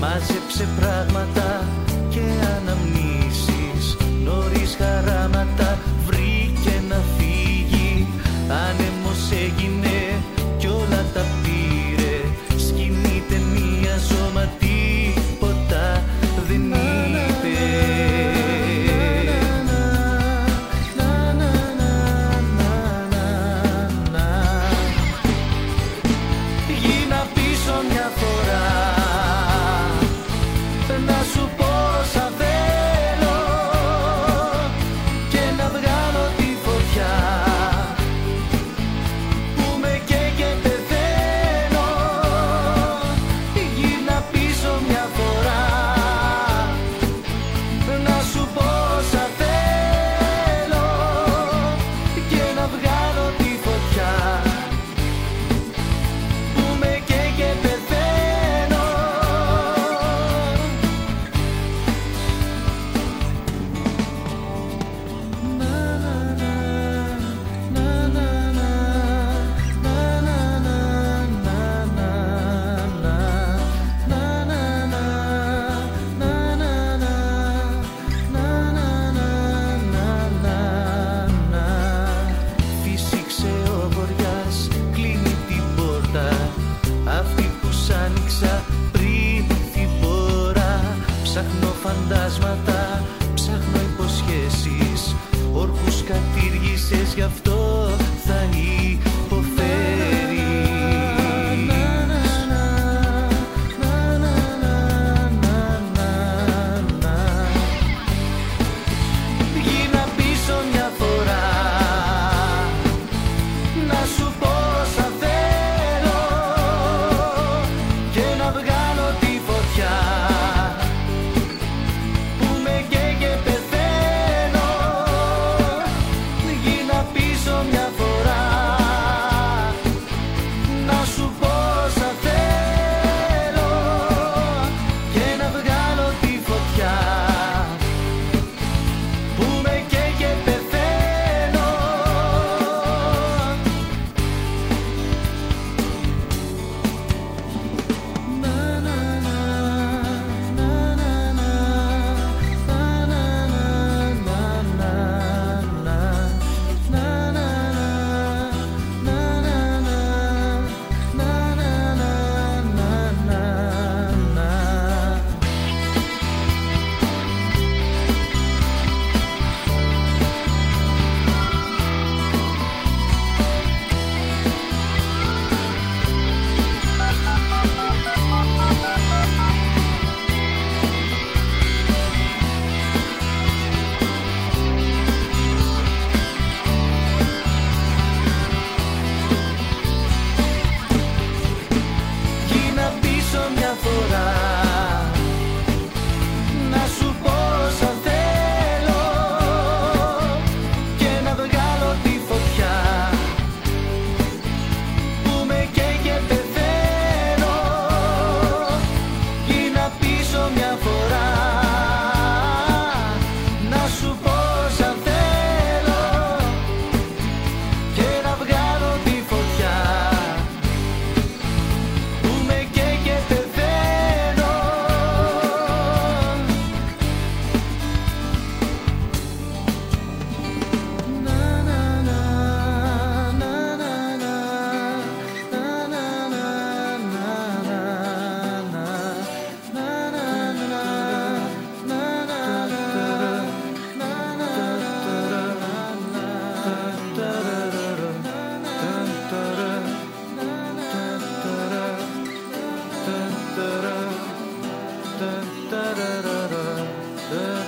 Μάζεψε πράγματα και αναμνήσεις φαντάσματα. Ψάχνω υποσχέσεις Όρκους κατήργησες Γι' αυτό θα είχα da da da da.